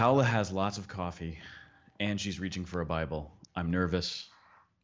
Paola has lots of coffee and she's reaching for a Bible. I'm nervous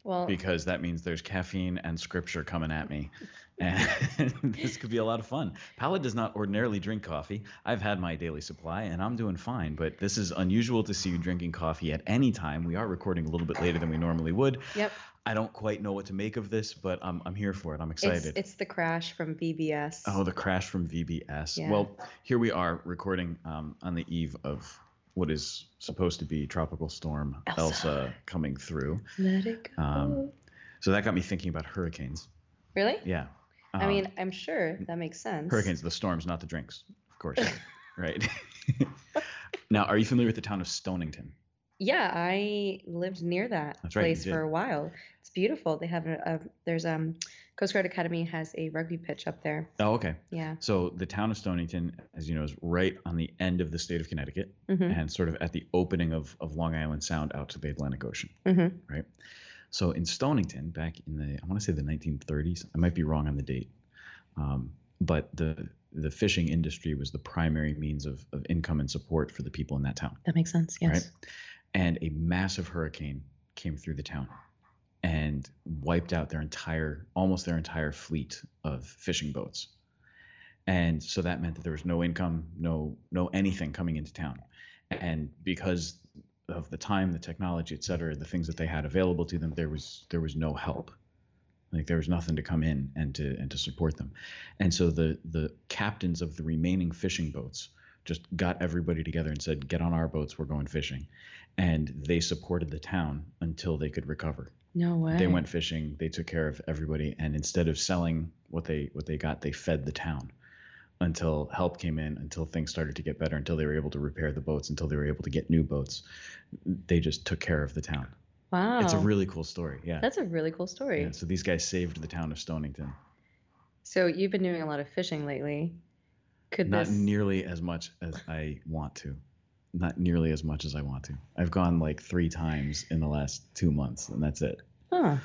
Well, because that means there's caffeine and scripture coming at me. And this could be a lot of fun. Paola does not ordinarily drink coffee. I've had my daily supply and I'm doing fine, but this is unusual to see you drinking coffee at any time. We are recording a little bit later than we normally would. yep. I don't quite know what to make of this, but I'm, I'm here for it. I'm It's, excited. it's the crash from VBS. Oh, the crash from VBS. Yeah. Well, here we are recording um, on the eve of what is supposed to be tropical storm Elsa. Elsa, coming through. Let it go. Um, So that got me thinking about hurricanes. really? Yeah. I Um, mean, I'm sure that makes sense. hurricanes, the storms, not the drinks, of course. right. now, are you familiar with the town of Stonington? Yeah, I lived near that That's place for a while. It's beautiful. They have a, a there's um Coast Guard Academy has a rugby pitch up there. Oh, okay. Yeah. So the town of Stonington, as you know, is right on the end of the state of Connecticut hmm and sort of at the opening of, of Long Island Sound out to the Atlantic Ocean. hmm right? So in Stonington, back in the I want to say the 1930s, I might be wrong on the date, um, but the the fishing industry was the primary means of, of income and support for the people in that town, That makes sense. Yes. right? And a massive hurricane came through the town and wiped out their entire almost their entire fleet of fishing boats. And so that meant that there was no income, no no anything coming into town. And because of the time, the technology, et cetera, the things that they had available to them, there was there was no help. Like there was nothing to come in and to and to support them. And so the the captains of the remaining fishing boats just got everybody together and said, "Get on our boats, we're going fishing." And they supported the town until they could recover. No way. They went fishing, they took care of everybody, and instead of selling what they what they got, they fed the town until help came in, until things started to get better, until they were able to repair the boats, until they were able to get new boats. They just took care of the town. Wow. It's a really cool story. Yeah. That's a really cool story. yeah. So these guys saved the town of Stonington. So you've been doing a lot of fishing lately. Could Not this nearly as much as I want to. Not nearly as much as I want to. I've gone like three times in the last two months, and that's it. Huh.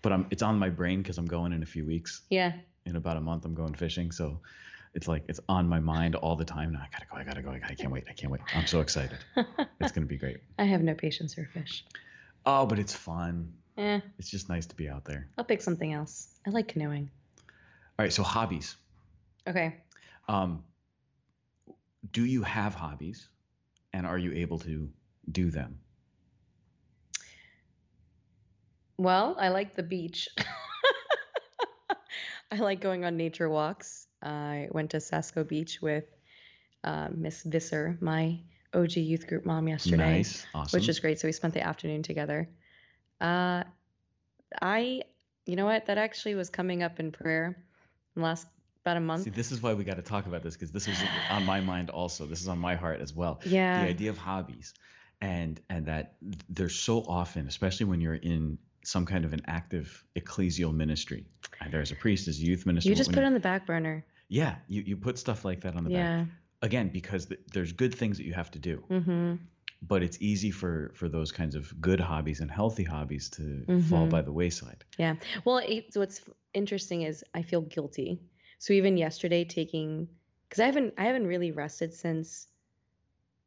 But I'm it's on my brain because I'm going in a few weeks. Yeah. in about a month I'm going fishing. So it's like it's on my mind all the time. Now I gotta go, I gotta go, I, gotta, I can't wait, I can't wait. I'm so excited. It's gonna be great. I have no patience for fish. Oh, but it's fun. Yeah. It's just nice to be out there. I'll pick something else. I like canoeing. All right, so hobbies. Okay. Um, do you have hobbies, and are you able to do them? Well, I like the beach. I like going on nature walks. I went to Sasco Beach with uh, Miss Visser, my OG youth group mom, yesterday, Nice, awesome. which is great. So we spent the afternoon together. Uh, I, you know what? That actually was coming up in prayer last about a month. See, this is why we got to talk about this because this was on my mind also. This is on my heart as well. yeah. the idea of hobbies and and that there's so often especially when you're in some kind of an active ecclesial ministry either as a priest as a youth minister you just put it on the back burner. yeah you, you put stuff like that on the back Yeah. again because th- there's good things that you have to do Mm-hmm. but it's easy for for those kinds of good hobbies and healthy hobbies to fall Mhm. by the wayside Yeah. Well, it, so what's interesting is I feel guilty. So even yesterday, taking because I haven't I haven't really rested since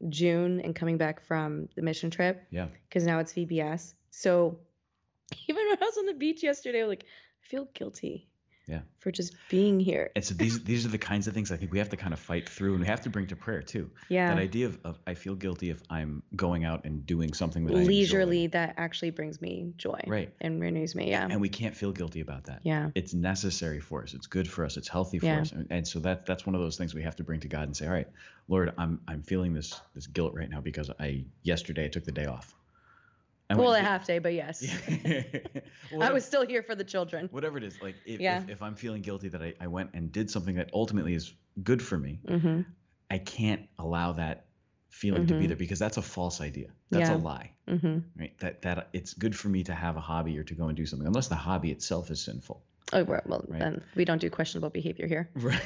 June and coming back from the mission trip yeah because now it's VBS. So even when I was on the beach yesterday, like I feel guilty. Yeah. For just being here. and so these these are the kinds of things i think we have to kind of fight through and we have to bring to prayer too Yeah. that idea of, of i feel guilty if i'm going out and doing something that. Leisurely, that actually brings me joy. right And renews me. Yeah. and we can't feel guilty about that yeah. it's necessary for us it's good for us it's healthy for Yeah. us and, and so that that's one of those things we have to bring to god and say all right lord i'm i'm feeling this this guilt right now because i yesterday i took the day off I Well, a half day, but yes. I was still here for the children. whatever it is like if, Yeah. if, if i'm feeling guilty that I, I went and did something that ultimately is good for me Mm-hmm. i can't allow that feeling to be Mhm. there because that's a false idea that's Yeah. a lie Mm-hmm. right that that it's good for me to have a hobby or to go and do something unless the hobby itself is sinful Oh, well, well Right. then we don't do questionable behavior here. Right.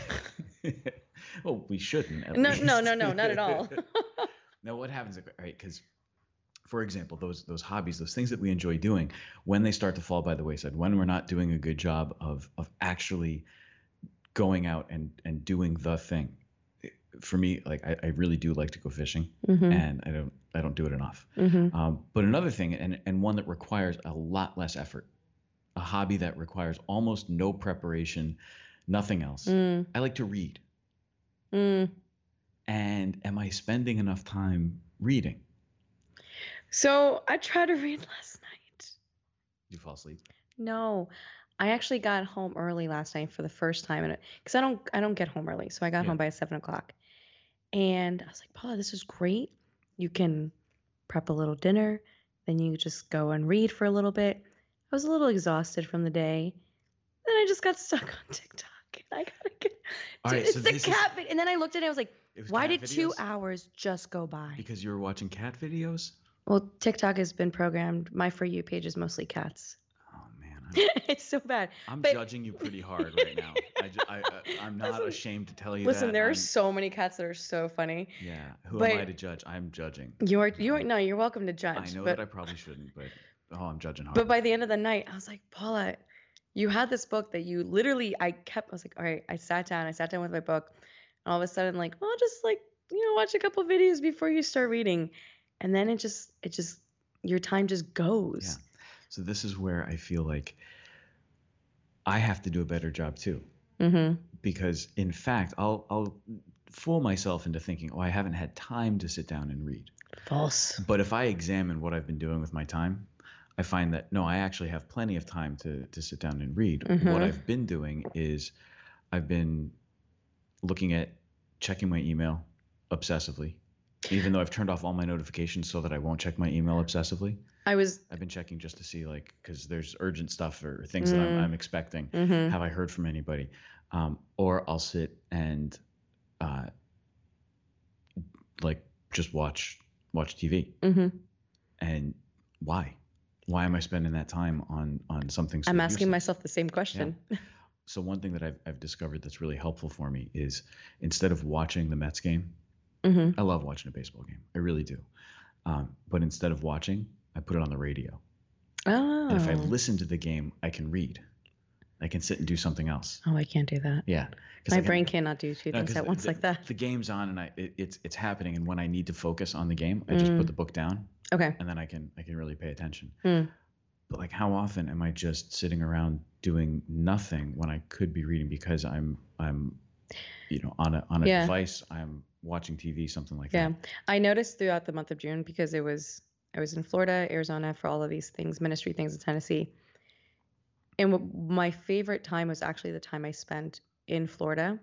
well, we shouldn't. No, least. no, no, no, not at all. now, what happens, right? Because, for example, those those hobbies, those things that we enjoy doing, when they start to fall by the wayside, when we're not doing a good job of of actually going out and and doing the thing, for me, like I, I really do like to go fishing, Mm-hmm. and I don't I don't do it enough. Mm-hmm. Um, but another thing, and and one that requires a lot less effort, a hobby that requires almost no preparation, nothing else. Mm. I like to read. Mm. And am I spending enough time reading? So I tried to read last night. You fall asleep? No, I actually got home early last night for the first time, and because I don't, I don't get home early, so I got Yeah. home by seven o'clock, and I was like, Paula, this is great. You can prep a little dinner, then you just go and read for a little bit. I was a little exhausted from the day, then I just got stuck on TikTok, and I gotta get. All Dude, right, it's so the this is- cat, and then I looked at it, I was like, was why cat did two hours just go by? Because you were watching cat videos. Well, TikTok has been programmed. My for you page is mostly cats. Oh man, I'm, it's so bad. I'm But- judging you pretty hard right now. I, ju- I, uh, I am not Listen- ashamed to tell you Listen, that. there are I'm- so many cats that are so funny. Yeah, who am I to judge? I'm judging. You are you are no, you're welcome to judge. I know but that I probably shouldn't, but oh, I'm judging hard. but by the end of the night, I was like, Paula, you had this book that you literally I kept I was like, all right, I sat down, I sat down with my book, and all of a sudden, like, well, just like, you know, watch a couple videos before you start reading. And then it just it just your time just goes. Yeah. So this is where I feel like I have to do a better job too, Mm-hmm. because in fact, I'll I'll fool myself into thinking, oh, I haven't had time to sit down and read. False. But if I examine what I've been doing with my time, I find that no, I actually have plenty of time to to sit down and read. Mhm. What I've been doing is I've been looking at checking my email obsessively. Even though I've turned off all my notifications so that I won't check my email obsessively, I was I've been checking just to see like because there's urgent stuff or things that I'm, Mm. I'm expecting. mm-hmm. Have I heard from anybody? Um, or I'll sit and uh, like just watch watch TV. Mm-hmm. And why? Why am I spending that time on on something? So I'm asking useless? myself the same question. So one thing that I've I've discovered that's really helpful for me is instead of watching the Mets game, Mm-hmm. I love watching a baseball game. I really do. Um, but instead of watching, I put it on the radio. Oh. And if I listen to the game, I can read. I can sit and do something else. Oh, I can't do that. Yeah, My can- brain cannot do two no, things at once the, like that. The game's on and I it, it's it's happening and when I need to focus on the game, I just Mm. put the book down Okay. and then I can I can really pay attention. Mm. But like how often am I just sitting around doing nothing when I could be reading because I'm I'm you know on a on a Yeah. device, I'm watching TV, something like Yeah. that. Yeah, I noticed throughout the month of June because it was I was in Florida, Arizona for all of these things, ministry things in Tennessee. And what, my favorite time was actually the time I spent in Florida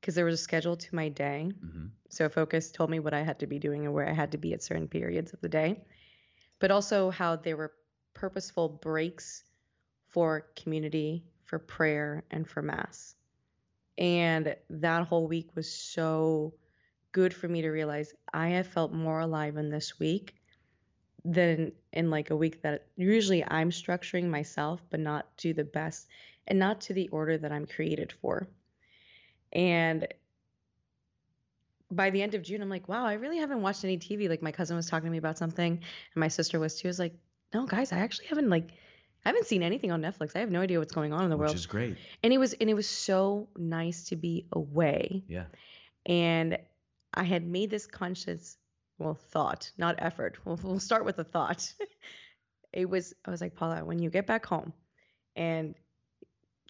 because there was a schedule to my day. hmm So Focus told me what I had to be doing and where I had to be at certain periods of the day, but also how there were purposeful breaks for community, for prayer, and for mass. And that whole week was so good for me to realize I have felt more alive in this week than in like a week that usually I'm structuring myself, but not to the best and not to the order that I'm created for. And by the end of June, I'm like, wow, I really haven't watched any TV. Like my cousin was talking to me about something, and my sister was too. I was like, no, guys, I actually haven't like, I haven't seen anything on Netflix. I have no idea what's going on in the Which world. is great. and it was and it was so nice to be away. Yeah. And I had made this conscious, well, thought, not effort. We'll, we'll start with a thought. it was, I was like, Paula, when you get back home and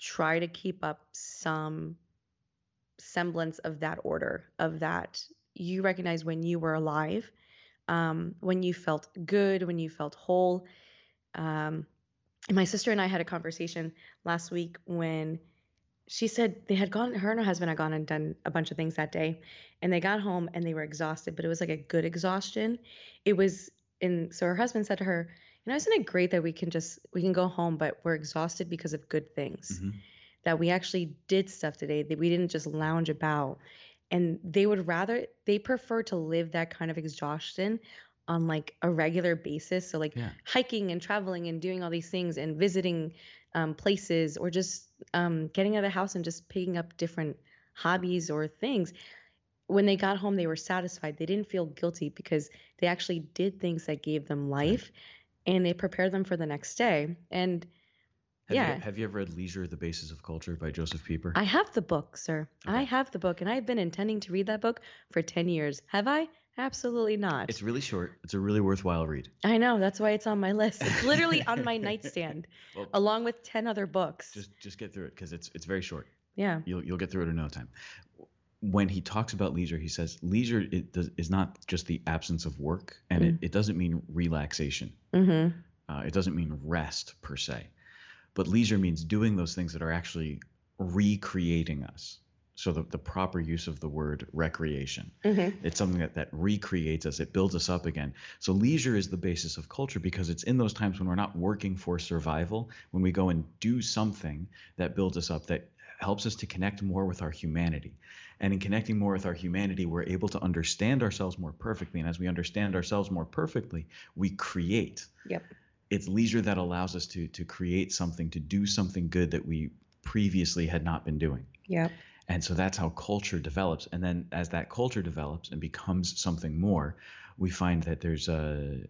try to keep up some semblance of that order, of that, you recognize when you were alive, um, when you felt good, when you felt whole. Um, my sister and I had a conversation last week when she said they had gone her and her husband had gone and done a bunch of things that day and they got home and they were exhausted but it was like a good exhaustion. It was and so her husband said to her you know isn't it great that we can just we can go home but we're exhausted because of good things? Hmm that we actually did stuff today that we didn't just lounge about. And they would rather they prefer to live that kind of exhaustion on like a regular basis so like Yeah. hiking and traveling and doing all these things and visiting um, places or just um, getting out of the house and just picking up different hobbies or things when they got home they were satisfied they didn't feel guilty because they actually did things that gave them life and they prepared them for the next day and Have yeah. You, have you ever read Leisure, the Basis of Culture by Josef Pieper? I have the book, sir. I have the book, and I've been intending to read that book for 10 years. Have I? Absolutely not. It's really short. It's a really worthwhile read. I know. That's why it's on my list. It's literally on my nightstand, Well, along with 10 other books. just just get through it because it's it's very short. yeah. You'll you'll get through it in no time. When he talks about leisure, he says leisure it does, is not just the absence of work, and it, it doesn't mean relaxation. Mm-hmm. Uh, it doesn't mean rest per se, but leisure means doing those things that are actually recreating us. So the, the proper use of the word recreation. Mm-hmm. It's something that, that recreates us, it builds us up again. So leisure is the basis of culture because it's in those times when we're not working for survival, when we go and do something that builds us up, that helps us to connect more with our humanity. And in connecting more with our humanity, we're able to understand ourselves more perfectly. And as we understand ourselves more perfectly, we create. Yep. It's leisure that allows us to to create something, to do something good that we previously had not been doing. Yep. And so that's how culture develops. And then as that culture develops and becomes something more, we find that there's a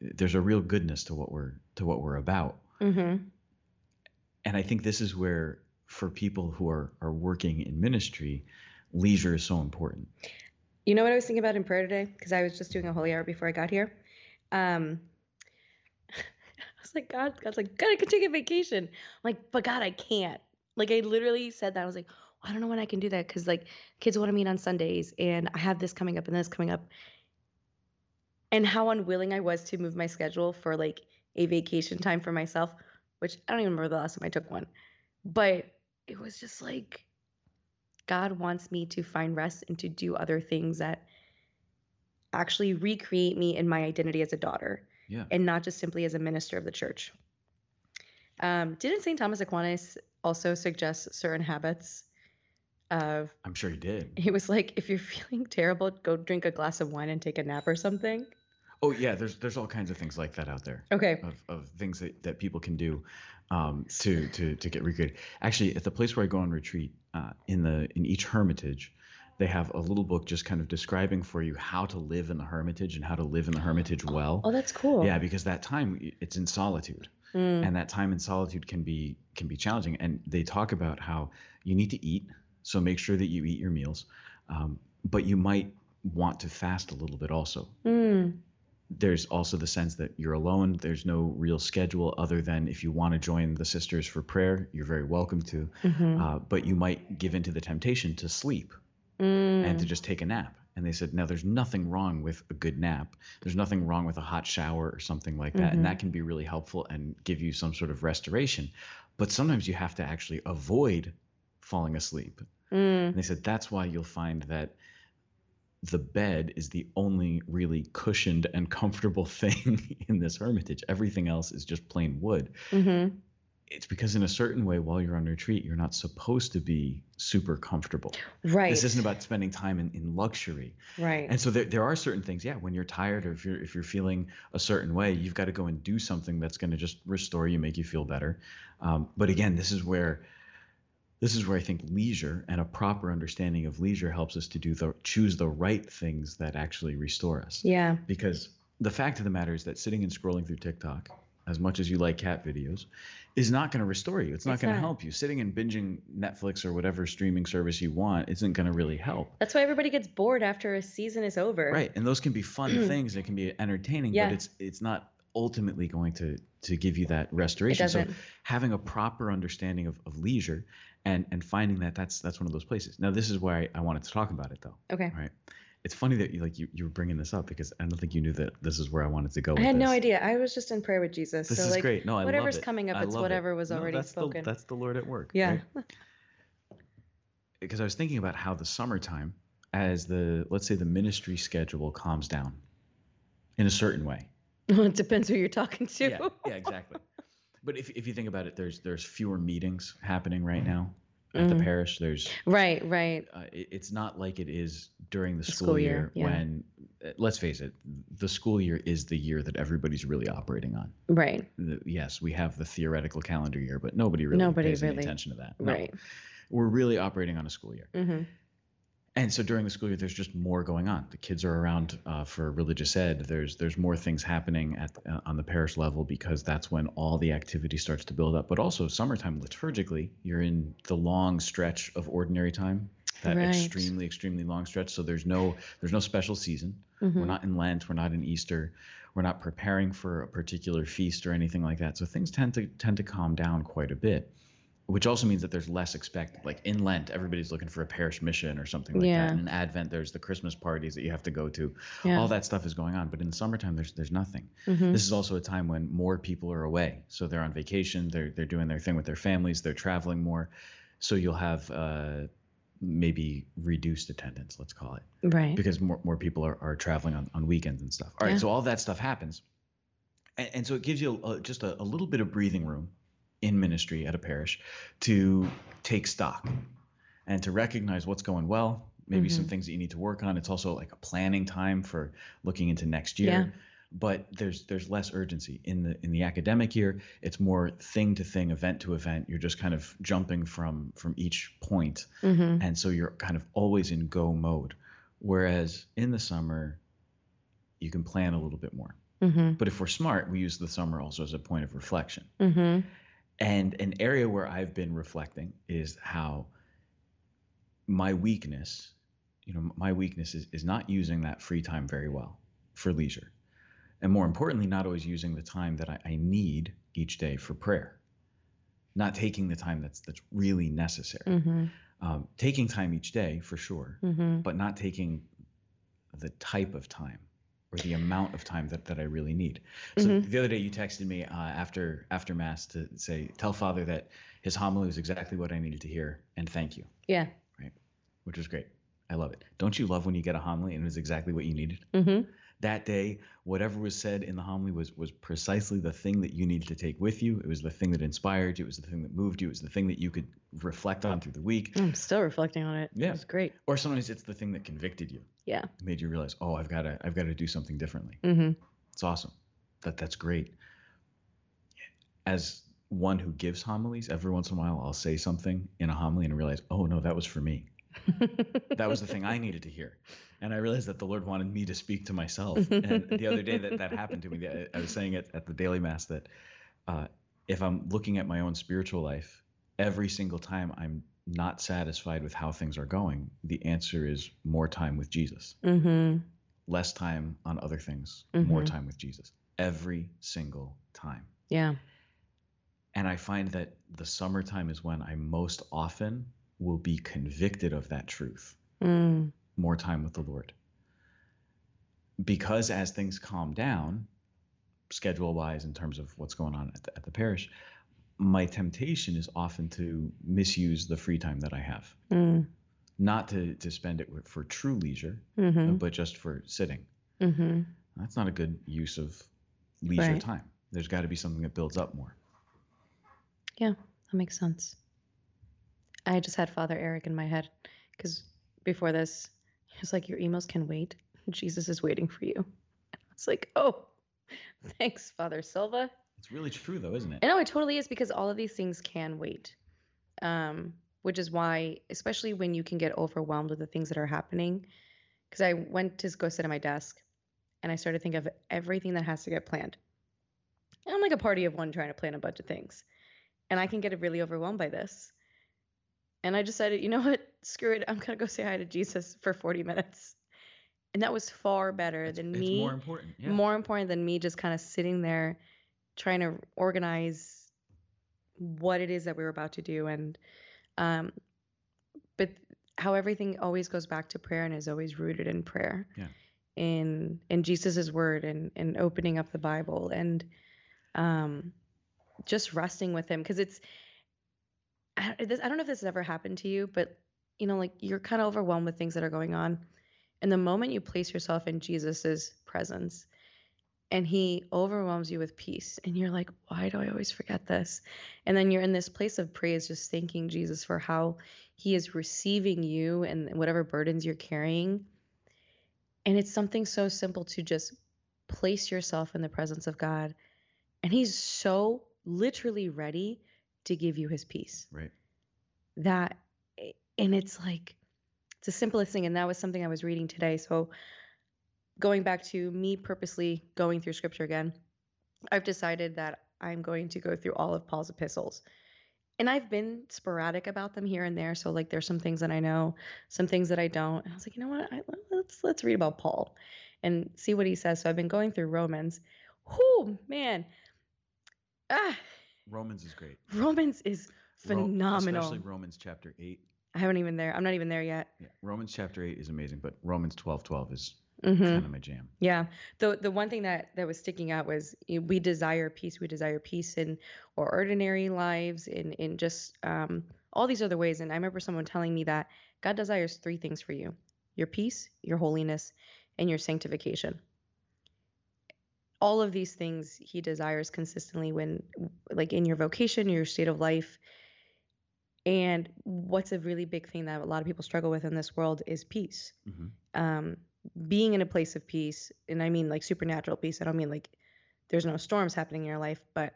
there's a real goodness to what we're to what we're about. Mm-hmm. And I think this is where for people who are are working in ministry, leisure is so important. You know what I was thinking about in prayer today? Because I was just doing a holy hour before I got here. Um, I was like, God, God's like, God, I could take a vacation. I'm like, but God, I can't. Like, I literally said that. I was like, I don't know when I can do that because like kids want to meet on Sundays and I have this coming up and this coming up. And how unwilling I was to move my schedule for like a vacation time for myself, which I don't even remember the last time I took one. But it was just like, God wants me to find rest and to do other things that actually recreate me in my identity as a daughter Yeah. and not just simply as a minister of the church. Um, didn't St. Thomas Aquinas also suggest certain habits of I'm sure he did. he was like, if you're feeling terrible, go drink a glass of wine and take a nap or something. Oh yeah, there's there's all kinds of things like that out there. Okay. Of, of things that, that people can do um, to to to get recreated. Actually, at the place where I go on retreat, uh, in the in each hermitage, they have a little book just kind of describing for you how to live in the hermitage and how to live in the hermitage well. Oh, that's cool. Yeah, because that time it's in solitude, Mm, and that time in solitude can be can be challenging. And they talk about how you need to eat, so make sure that you eat your meals, um, but you might want to fast a little bit also. mm, There's also the sense that you're alone. There's no real schedule other than if you want to join the sisters for prayer, you're very welcome to. mhm, Uh, but you might give into the temptation to sleep mm. and to just take a nap. And they said, no, there's nothing wrong with a good nap. There's nothing wrong with a hot shower or something like that. Mhm. And that can be really helpful and give you some sort of restoration. But sometimes you have to actually avoid falling asleep. Mm, And they said that's why you'll find that the bed is the only really cushioned and comfortable thing in this hermitage. Everything else is just plain wood. mhm. It's because in a certain way, while you're on retreat, you're not supposed to be super comfortable. Right. This isn't about spending time in, in luxury. right. And so there, there are certain things, yeah, when you're tired or if you're if you're feeling a certain way, you've got to go and do something that's going to just restore you, make you feel better. Um, but again, this is where this is where I think leisure and a proper understanding of leisure helps us to do the choose the right things that actually restore us. yeah. Because the fact of the matter is that sitting and scrolling through TikTok, as much as you like cat videos, is not going to restore you. It's not going to help you. Sitting and binging Netflix or whatever streaming service you want isn't going to really help. That's why everybody gets bored after a season is over. Right, and those can be fun things. It can be entertaining, Yeah. but it's it's not ultimately going to to give you that restoration. So having a proper understanding of, of leisure and and finding that that's that's one of those places. Now this is why I, I wanted to talk about it though. Okay. Right. It's funny that you like you, you were bringing this up because I don't think you knew that this is where I wanted to go. I had no idea. I was just in prayer with Jesus. This so is like great. No, I whatever's love it. coming up, it's love it. whatever was No, already that's spoken. The, that's the Lord at work. Yeah. right? Because I was thinking about how the summertime, as the let's say the ministry schedule calms down, in a certain way. Well, it depends who you're talking to. yeah, yeah, exactly. But if if you think about it, there's there's fewer meetings happening right now at the Mhm. parish. There's Right, right. uh, it, it's not like it is during the The school, school year, year, yeah. when uh, let's face it, the school year is the year that everybody's really operating on. Right. The- yes, we have the theoretical calendar year, but nobody really Nobody pays any really- attention to that. No. Right. We're really operating on a school year. hmm and so during the school year, there's just more going on. The kids are around uh, for religious ed. There's there's more things happening at uh, on the parish level because that's when all the activity starts to build up. But also summertime liturgically, you're in the long stretch of ordinary time, that Right. extremely extremely long stretch. So there's no there's no special season. We're Mhm. not in Lent. We're not in Easter. We're not preparing for a particular feast or anything like that. So things tend to tend to calm down quite a bit, which also means that there's less expected. Like in Lent, everybody's looking for a parish mission or something like Yeah. that. And in Advent, there's the Christmas parties that you have to go to. Yeah. All that stuff is going on. But in the summertime, there's there's nothing. Mhm. This is also a time when more people are away. So they're on vacation. They're they're doing their thing with their families. They're traveling more. So you'll have uh, maybe reduced attendance. Let's call it Right. because more, more people are, are traveling on, on weekends and stuff. All right, Yeah. so all that stuff happens. And, and so it gives you a, just a, a little bit of breathing room in ministry at a parish to take stock and to recognize what's going well, maybe some Mhm. things that you need to work on. It's also like a planning time for looking into next year. Yeah. But there's there's less urgency in the in the academic year. It's more thing to thing, event to event. You're just kind of jumping from from each point Mhm. and so you're kind of always in go mode whereas in the summer you can plan a little bit more Mhm. but if we're smart we use the summer also as a point of reflection Mhm. And an area where i've been reflecting is how my weakness you know my weakness is, is not using that free time very well for leisure and more importantly not always using the time that i, I need each day for prayer not taking the time that's that's really necessary Mhm. um, taking time each day for sure, Mhm. but not taking the type of time or the amount of time that, that I really need. So Mhm. the other day you texted me uh, after after mass to say tell Father that his homily was exactly what I needed to hear and thank you, Yeah. Right. Which was great. I love it. Don't you love when you get a homily and it was exactly what you needed? Mhm. That day, whatever was said in the homily was was precisely the thing that you needed to take with you. It was the thing that inspired you. It was the thing that moved you. It was the thing that you could reflect on through the week. I'm still reflecting on it. Yeah. it's great. or sometimes it's the thing that convicted you Yeah. made you realize oh i've got to i've got to do something differently Mm-hmm. it's awesome that that's great as one who gives homilies every once in a while i'll say something in a homily and realize oh no that was for me that was the thing i needed to hear and i realized that the lord wanted me to speak to myself and the other day that that happened to me I- was saying it at the daily mass that uh, if i'm looking at my own spiritual life every single time i'm not satisfied with how things are going the answer is more time with jesus Mhm. less time on other things, more Mhm. time with Jesus every single time. Yeah. And I find that the summertime is when I most often will be convicted of that truth Mm. more time with the Lord. Because as things calm down, schedule wise, in terms of what's going on at the, at the parish, my temptation is often to misuse the free time that I have. Mm. Not to, to spend it for true leisure, Mhm. but just for sitting. Mhm. That's not a good use of leisure Right. time. There's got to be something that builds up more. Yeah, that makes sense. I just had Father Eric in my head because before this, he was like, Your emails can wait. Jesus is waiting for you. It's like, Oh, thanks, Father Silva. It's really true, though, isn't it? I know it totally is because all of these things can wait. Um, which is why, especially when you can get overwhelmed with the things that are happening, because I went to go sit at my desk and I started to think of everything that has to get planned. And I'm like a party of one trying to plan a bunch of things. And I can get really overwhelmed by this. And I decided, you know what? Screw it. I'm going to go say hi to Jesus for 40 minutes. And that was far better It's, than it's me more important. Yeah. more important than me just kind of sitting there trying to organize what it is that we were about to do and um but how everything always goes back to prayer and is always rooted in prayer Yeah. in in jesus's word and and opening up the bible and um just resting with him because it's I, this, I don't know if this has ever happened to you but you know like you're kind of overwhelmed with things that are going on and the moment you place yourself in jesus's presence and he overwhelms you with peace and you're like why do i always forget this? And then you're in this place of praise just thanking jesus for how he is receiving you and whatever burdens you're carrying and it's something so simple to just place yourself in the presence of god and he's so literally ready to give you his peace Right. that and it's like It's the simplest thing. And that was something I was reading today. So going back to me purposely going through scripture again, I've decided that I'm going to go through all of Paul's epistles. And I've been sporadic about them here and there. So like there's some things that I know, some things that I don't. And I was like, you know what? I, let's let's read about Paul and see what he says. So I've been going through Romans. Whoo, man. Ah, Romans is great. Romans is phenomenal. especially Romans chapter 8. I haven't even there. I'm not even there yet. Yeah, Romans chapter 8 is amazing, but Romans 12 12 is hmm kind of my jam. Yeah. The the one thing that that was sticking out was you know, we desire peace. We desire peace in our ordinary lives, in in just um, all these other ways. And I remember someone telling me that God desires three things for you: your peace, your holiness, and your sanctification. All of these things He desires consistently when, like, in your vocation, your state of life. And what's a really big thing that a lot of people struggle with in this world is peace hmm um, being in a place of peace, and I mean like supernatural peace. I don't mean like there's no storms happening in your life, but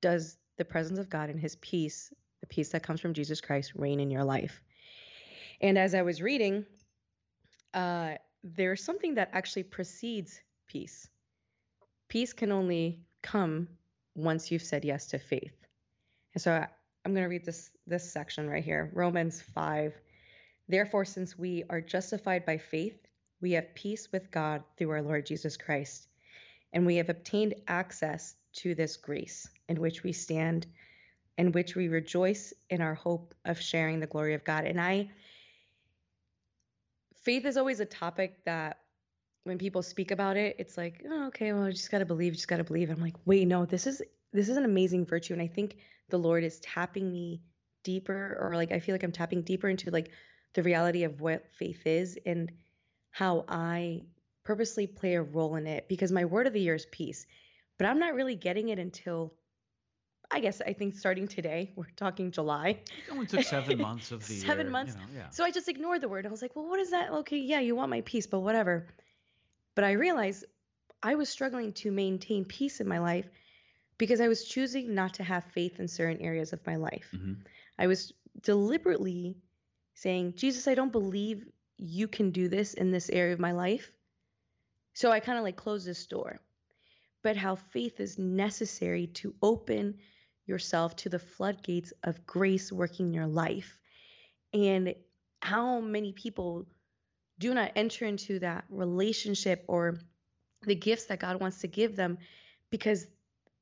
does the presence of God and His peace, the peace that comes from Jesus Christ, reign in your life? And as I was reading, uh, there's something that actually precedes peace. Peace can only come once you've said yes to faith. And so I'm going to read this this section right here, Romans 5. Therefore, since we are justified by faith, we have peace with God through our Lord Jesus Christ, and we have obtained access to this grace in which we stand, in which we rejoice in our hope of sharing the glory of God. And I, faith is always a topic that when people speak about it, it's like, oh, okay, well, I just got to believe, just got to believe. I'm like, wait, no, this is this is an amazing virtue, and I think the Lord is tapping me deeper, or like I feel like I'm tapping deeper into like the reality of what faith is and how I purposely play a role in it because my word of the year is peace. But I'm not really getting it until I guess I think starting today, we're talking July. It only took seven months of the Seven year, months? You know, yeah. So I just ignored the word. I was like, well, what is that? Okay, yeah, you want my peace, but whatever. But I realized I was struggling to maintain peace in my life because I was choosing not to have faith in certain areas of my life. hmm I was deliberately saying, Jesus, I don't believe you can do this in this area of my life. So I kind of like closed this door. But how faith is necessary to open yourself to the floodgates of grace working in your life. And how many people do not enter into that relationship or the gifts that God wants to give them because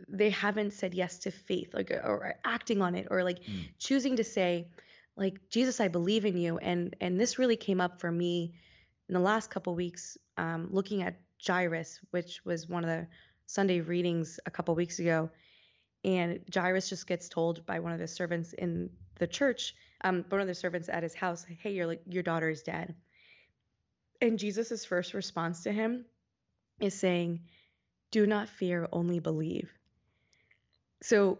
they haven't said yes to faith like or, acting on it or like Mm. choosing to say like Jesus I believe in you. And and this really came up for me in the last couple weeks um, looking at Jairus which was one of the Sunday readings a couple weeks ago. And Jairus just gets told by one of the servants in the church um, one of the servants at his house hey your like your daughter is dead and Jesus' first response to him is saying do not fear only believe so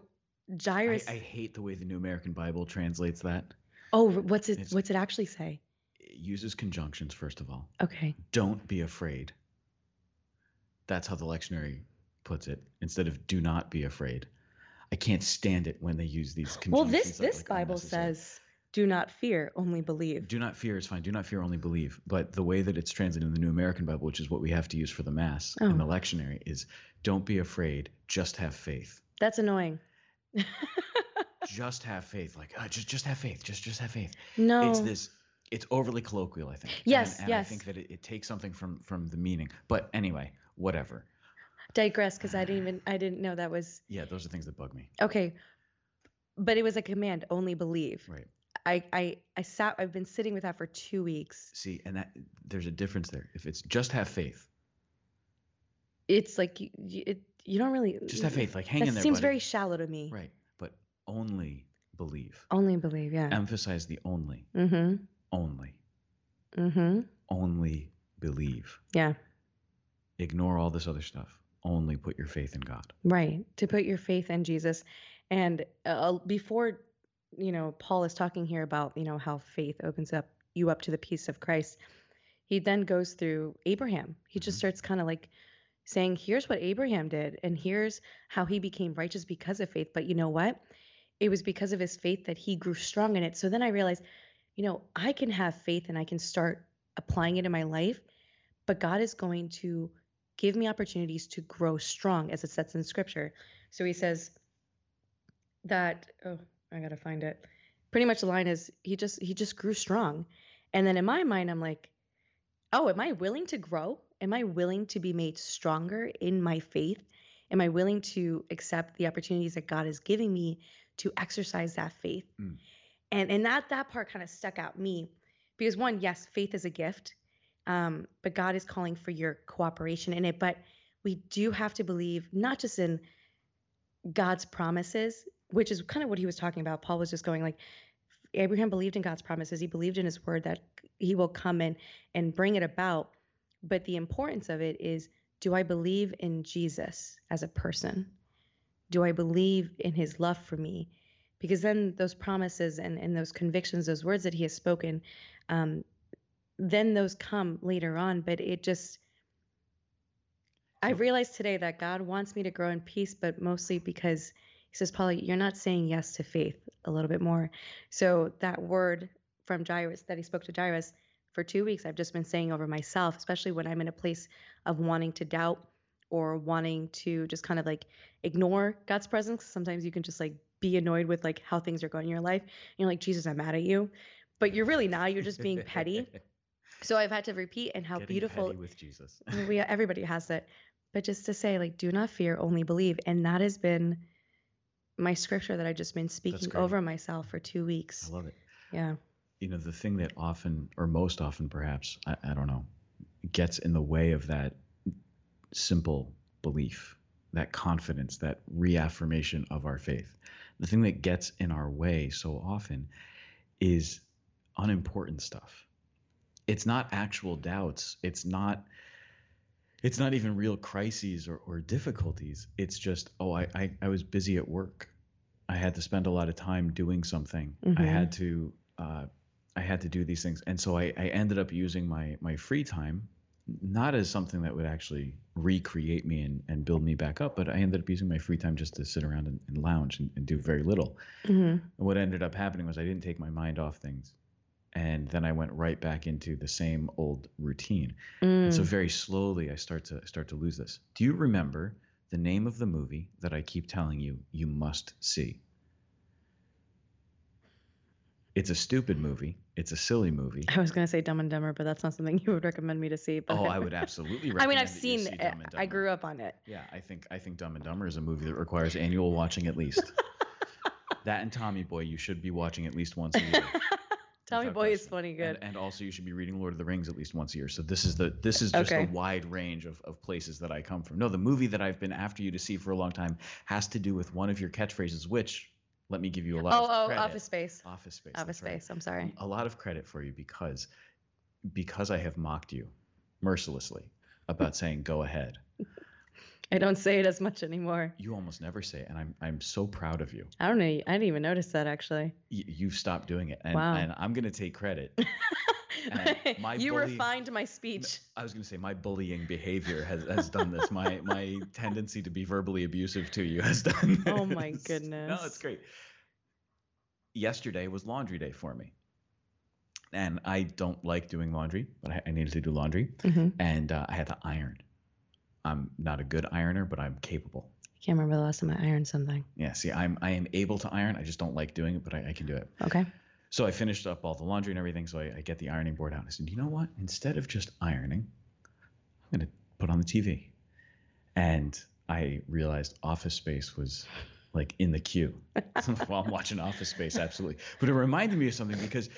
Jairus I hate the way the New American Bible translates that. Oh, what's it? It's- What's it actually say? It uses conjunctions, first of all. Okay. Don't be afraid. That's how the lectionary puts it, instead of do not be afraid. I can't stand it when they use these conjunctions. Well, this this like, Bible says, "Do not fear, only believe." Do not fear is fine. Do not fear, only believe. But the way that it's translated in the New American Bible, which is what we have to use for the Mass Oh. in the lectionary, is don't be afraid, just have faith. That's annoying. just have faith. Like, uh, just just have faith. Just just have faith. no. It's this. It's overly colloquial, I think. And- Yes, and, I yes. think that it, it takes something from from the meaning. But anyway, whatever. Digress, because I didn't even I didn't know that was Yeah, those are things that bug me. okay. But it was a command, only believe. Right. I I I sat. I've been sitting with that for two weeks. See, and that there's a difference there. If it's just have faith, It's like you you, it, you don't really just have faith. Like hang in there. seems buddy. very shallow to me. right. But only believe. Only believe, yeah. Emphasize the only. mm-hmm. Only. Mm-hmm. Only believe. Yeah. Ignore all this other stuff. Only put your faith in God. Right. To put your faith in Jesus. And uh, before, you know, Paul is talking here about, you know, how faith opens up you up to the peace of Christ. He then goes through Abraham. He just Mhm. starts kind of like saying, here's what Abraham did, and here's how he became righteous because of faith. But you know what? It was because of his faith that he grew strong in it. So then I realized, you know, I can have faith and I can start applying it in my life, but God is going to give me opportunities to grow strong, as it says in scripture. So he says that, oh, I got to find it. Pretty much the line is he just he just grew strong. And then in my mind I'm like, "Oh, am I willing to grow? Am I willing to be made stronger in my faith? Am I willing to accept the opportunities that God is giving me to exercise that faith?" Mm. And and that that part kind of stuck out me because one, yes, faith is a gift. Um, but God is calling for your cooperation in it. But we do have to believe not just in God's promises, which is kind of what he was talking about. Paul was just going like, Abraham believed in God's promises. He believed in his word that he will come in and bring it about. But the importance of it is do I believe in Jesus as a person? Do I believe in his love for me? Because then those promises and, and those convictions, those words that he has spoken, um, then those come later on. But it just, I realized today that God wants me to grow in peace, but mostly because he says, Polly, you're not saying yes to faith a little bit more. So that word from Jairus that he spoke to Jairus for two weeks, I've just been saying over myself, especially when I'm in a place of wanting to doubt or wanting to just kind of like ignore God's presence. Sometimes you can just like be annoyed with like how things are going in your life. And you're like, Jesus, I'm mad at you. But you're really not. You're just being petty. So I've had to repeat and how Getting beautiful with Jesus. we everybody has it. But just to say, like, do not fear, only believe. And that has been my scripture that I've just been speaking over myself for two weeks. I love it. Yeah. You know, the thing that often, or most often perhaps, I, I don't know, gets in the way of that simple belief, that confidence, that reaffirmation of our faith. The thing that gets in our way so often is unimportant stuff. It's not actual doubts. It's not it's not even real crises or, or difficulties. It's just, oh, I, I, I was busy at work. I had to spend a lot of time doing something. I Mhm. had to uh, I had to do these things. And so I, I ended up using my my free time not as something that would actually recreate me and, and build me back up, but I ended up using my free time just to sit around and, and lounge and, and do very little. hmm And what ended up happening was I didn't take my mind off things. And then I went right back into the same old routine. And so mm. very slowly I start to start to lose this. Do you remember the name of the movie that I keep telling you you must see? It's a stupid movie. It's a silly movie. I was gonna say Dumb and Dumber, but that's not something you would recommend me to see. But Oh, I would absolutely I mean, I've seen see it. I grew up on it. Yeah, I think I think Dumb and Dumber is a movie that requires annual watching at least. that and Tommy Boy you should be watching at least once a year. Tommy Boy is funny good. And, and also you should be reading Lord of the Rings at least once a year. So this is the this is just Okay. a wide range of, of places that I come from. No, the movie that I've been after you to see for a long time has to do with one of your catchphrases, which let me give you a lot oh, of oh, credit. Office Space. Office Space. Office that's right. Space. I'm sorry. A lot of credit for you because because I have mocked you mercilessly about saying go ahead. I don't say it as much anymore. You almost never say it, and I'm I'm so proud of you. I don't know. I didn't even notice that actually. Y- you've stopped doing it, and, Wow. and I'm gonna take credit. My you bully- refined my speech. I was going to say my bullying behavior has, has done this. My my tendency to be verbally abusive to you has done. This. Oh my goodness. No, it's great. Yesterday was laundry day for me, and I don't like doing laundry, but I, I needed to do laundry, hmm and uh, I had to iron. I'm not a good ironer, but I'm capable. I can't remember the last time I ironed something. Yeah, see, I'm I am able to iron. I just don't like doing it, but I, I can do it. Okay. So I finished up all the laundry and everything. So I, I get the ironing board out. And I said, you know what? Instead of just ironing, I'm going to put on the TV. And I realized Office Space was like in the queue while I'm watching Office Space. Absolutely. But it reminded me of something because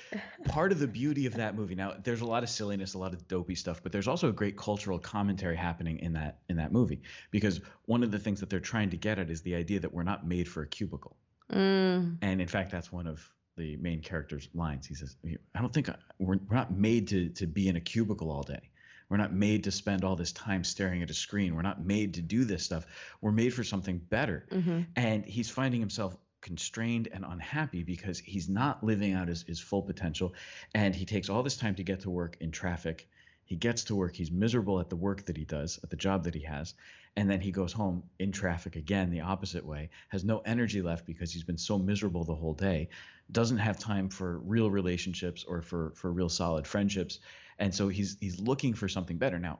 part of the beauty of that movie now there's a lot of silliness, a lot of dopey stuff, but there's also a great cultural commentary happening in that in that movie because one of the things that they're trying to get at is the idea that we're not made for a cubicle. Mm, And in fact, that's one of the main character's lines. He says, "I don't think I, we're, we're not made to to be in a cubicle all day. We're not made to spend all this time staring at a screen. We're not made to do this stuff. We're made for something better." hmm And he's finding himself constrained and unhappy because he's not living out his, his full potential. And he takes all this time to get to work in traffic. He gets to work. He's miserable at the work that he does, at the job that he has. And then he goes home in traffic again, the opposite way, has no energy left because he's been so miserable the whole day, doesn't have time for real relationships or for for real solid friendships. And so he's he's looking for something better. Now,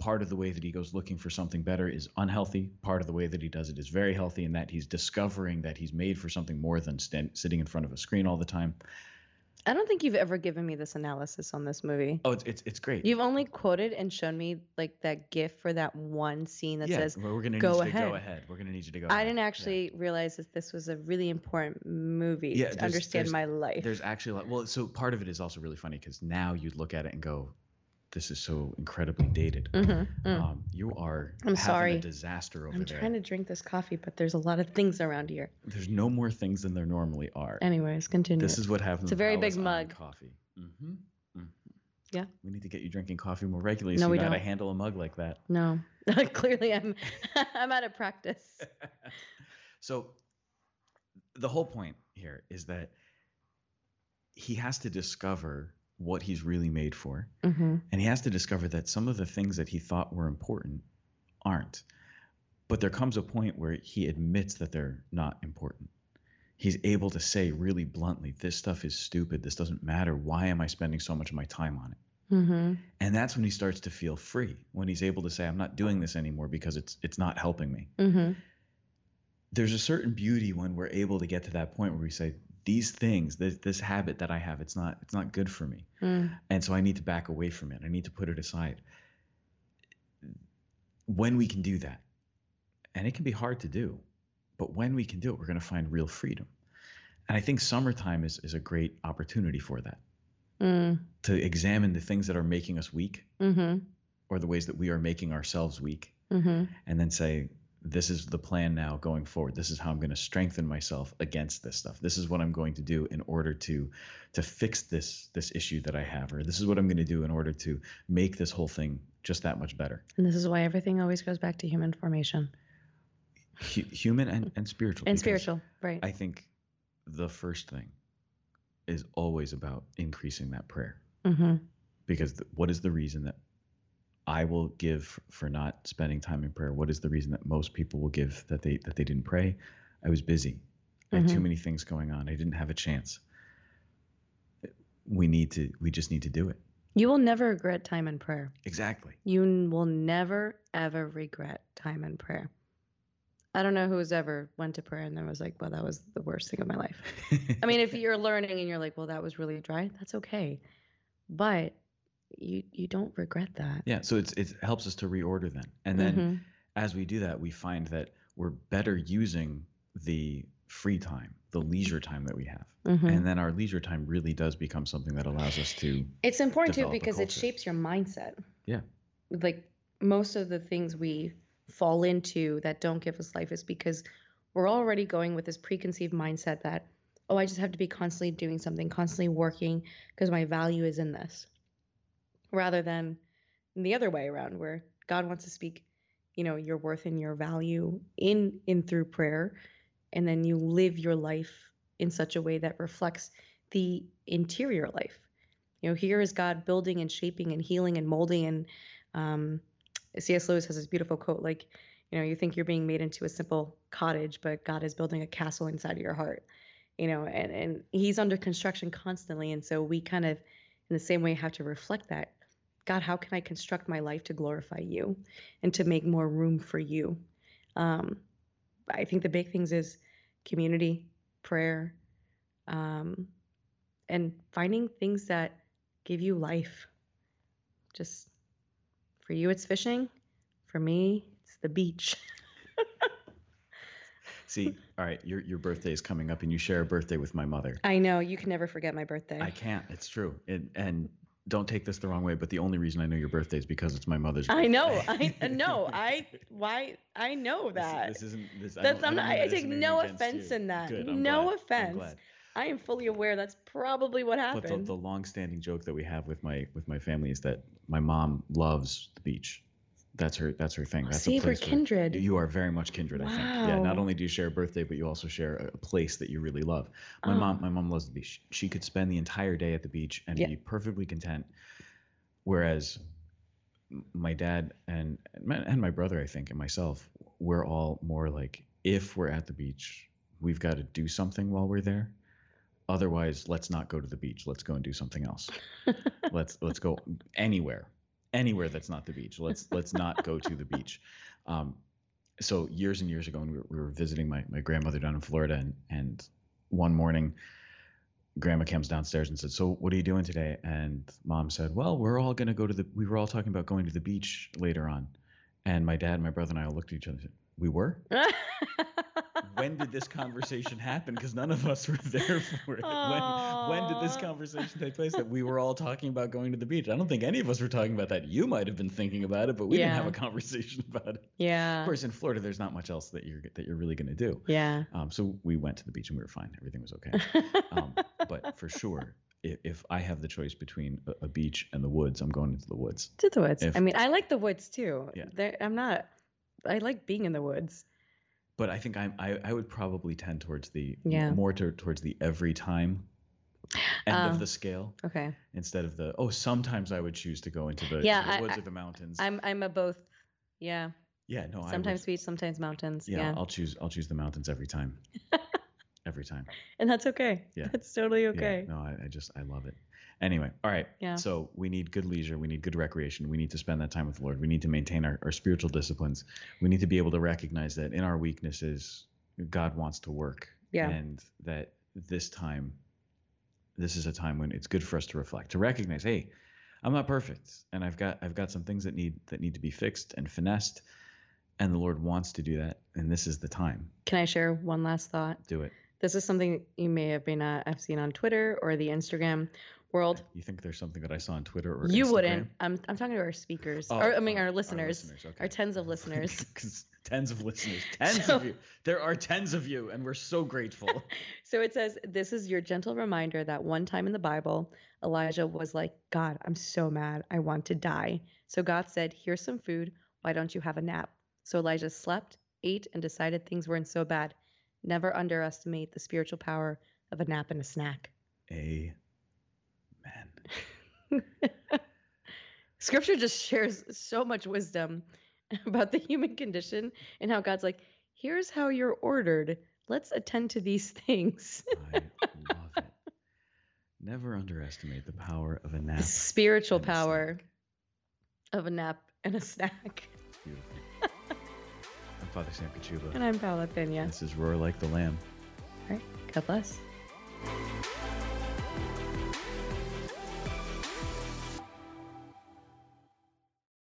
part of the way that he goes looking for something better is unhealthy. Part of the way that he does it is very healthy in that he's discovering that he's made for something more than sitting in front of a screen all the time. I don't think you've ever given me this analysis on this movie. Oh, it's it's, it's great. You've only quoted and shown me like that gif for that one scene that yeah, says we're "Go you to ahead." go ahead. We're gonna need you to go. Ahead. I ahead. didn't Yeah. actually realize that this was a really important movie Yeah, to understand there's- my life. There's actually a lot. Well, so part of it is also really funny because now you look at it and go, "This is so incredibly dated." Mhm, mm. Um, you are I'm having sorry. a disaster over here. I'm there. trying to drink this coffee, but there's a lot of things around here. There's no more things than there normally are. Anyways, continue. This is what happens. It's a very big mug. Coffee. Mm-hmm. mm Yeah. We need to get you drinking coffee more regularly. No, so you know how to don't. handle a mug like that. no, clearly I'm I'm out of practice. so the whole point here is that he has to discover what he's really made for. Hmm and he has to discover that some of the things that he thought were important aren't. But there comes a point where he admits that they're not important. He's able to say really bluntly this stuff is stupid. This doesn't matter. Why am i spending so much of my time on it? Hmm and that's when he starts to feel free when he's able to say i'm not doing this anymore because it's it's not helping me. Hmm there's a certain beauty when we're able to get to that point where we say these things this, this habit that i have it's not it's not good for me. Mm. And so i need to back away from it. I need to put it aside. When we can do that and it can be hard to do but when we can do it we're going to find real freedom. And i think summertime is, is a great opportunity for that. Mm. To examine the things that are making us weak hmm or the ways that we are making ourselves weak hmm and then say this is the plan now going forward. This is how i'm going to strengthen myself against this stuff. This is what i'm going to do in order to to fix this this issue that i have or this is what i'm going to do in order to make this whole thing just that much better. And this is why everything always goes back to human formation. Hu- human and, and spiritual. And spiritual, right? i think the first thing is always about increasing that prayer. Hmm because what is the reason that I will give for not spending time in prayer? What is the reason that most people will give that they that they didn't pray? I was busy. I had too Mhm. many things going on. I didn't have a chance. We need to we just need to do it. You will never regret time in prayer. Exactly. You n- will never ever regret time in prayer. I don't know who's ever went to prayer and then was like, "Well, that was the worst thing of my life." I mean, if you're learning and you're like, "Well, that was really dry," that's okay, but you you don't regret that. yeah, so it's it helps us to reorder then. And then Mhm. as we do that, we find that we're better using the free time, the leisure time that we have. Mhm. And then our leisure time really does become something that allows us to It's important too because it shapes your mindset. Yeah. Like most of the things we fall into that don't give us life is because we're already going with this preconceived mindset that, oh, I just have to be constantly doing something, constantly working because my value is in this. Rather than the other way around where God wants to speak, you know, your worth and your value in in through prayer and then you live your life in such a way that reflects the interior life. You know here is god building and shaping and healing and molding and um, cs lewis has this beautiful quote like you know you think you're being made into a simple cottage but god is building a castle inside of your heart you know and, and he's under construction constantly and so we kind of in the same way have to reflect that god how can i construct my life to glorify you and to make more room for you um, i think the big things is community prayer um, and finding things that give you life. Just for you, it's fishing. For me, it's the beach. See, all right, your your birthday is coming up, and you share a birthday with my mother. I know you can never forget my birthday. I can't. It's true. And and don't take this the wrong way, but the only reason I know your birthday is because it's my mother's. Birthday. I know. I know. I why I know that. This, isn't. This, I That's don't- I'm not. I take no offense you. in that. Good, no glad, offense. I am fully aware that's probably what happened. But the, the long-standing joke that we have with my with my family is that my mom loves the beach. That's her. That's her thing. Oh, that's See, a we're place where- kindred. You are very much kindred. I think. Yeah. Not only do you share a birthday, but you also share a, place that you really love. My Oh. mom. My mom loves the beach. She could spend the entire day at the beach and Yeah. be perfectly content. Whereas my dad and and my brother, I think, and myself, we're all more like if we're at the beach, we've got to do something while we're there. Otherwise, let's not go to the beach. Let's go and do something else. let's let's go anywhere, anywhere that's not the beach. Let's let's not go to the beach. Um, so years and years ago, when we were, we were visiting my, my grandmother down in Florida, and and one morning, grandma comes downstairs and said, "So what are you doing today?" And mom said, "Well, we're all gonna go to the. We were all talking about going to the beach later on." And my dad, my brother, and I all looked at each other and said, "We were." when did this conversation happen? Because none of us were there for it. When, when did this conversation take place that we were all talking about going to the beach? I don't think any of us were talking about that. You might have been thinking about it, but we didn't have a conversation about it. Yeah. Of course, in Florida, there's not much else that you're that you're really going to do. Yeah. Um, so we went to the beach and we were fine. Everything was okay. Um, but for sure, if, if I have the choice between a, beach and the woods, I'm going into the woods. to the woods. If- I mean, I like the woods too. Yeah. There- I'm not. I like being in the woods. But I think I'm, I I would probably tend towards the Yeah. more to, towards the every time end Um, of the scale. Okay. instead of the oh sometimes i would choose to go into the, Yeah, the I- woods I- or the mountains I'm I'm a both. Yeah. yeah no sometimes I would, beach, sometimes mountains. yeah, Yeah. i'll choose i'll choose the mountains every time every time And that's okay. Yeah. That's totally Yeah, okay. no I, I just i love it anyway all right. Yeah. so we need good leisure. We need good recreation. We need to spend that time with the lord. We need to maintain our, our spiritual disciplines. We need to be able to recognize that in our weaknesses god wants to work. Yeah. and that this time this is a time when it's good for us to reflect to recognize hey i'm not perfect. And i've got i've got some things that need that need to be fixed and finessed. And the lord wants to do that. And this is the time. Can I share one last thought? do it. This is something you may have been uh, have seen on Twitter or the Instagram world. you think there's something that i saw on twitter or You Instagram? wouldn't. I'm I'm talking to our speakers. Oh, or I mean oh, our listeners. okay. our tens of listeners. tens of listeners tens So- of you there are tens of you and we're so grateful So it says, This is your gentle reminder that one time in the Bible, Elijah was like, God, I'm so mad. I want to die. So God said, Here's some food. Why don't you have a nap? So Elijah slept, ate, and decided things weren't so bad. Never underestimate the spiritual power of a nap and a snack. amen Scripture just shares so much wisdom about the human condition and how God's like, Here's how you're ordered. Let's attend to these things. i love it never underestimate the power of a nap the spiritual a power snack. of a nap and a snack. beautiful i'm father sam Kachuba. And I'm Paula Pena. this is roar like the lamb All right. God bless.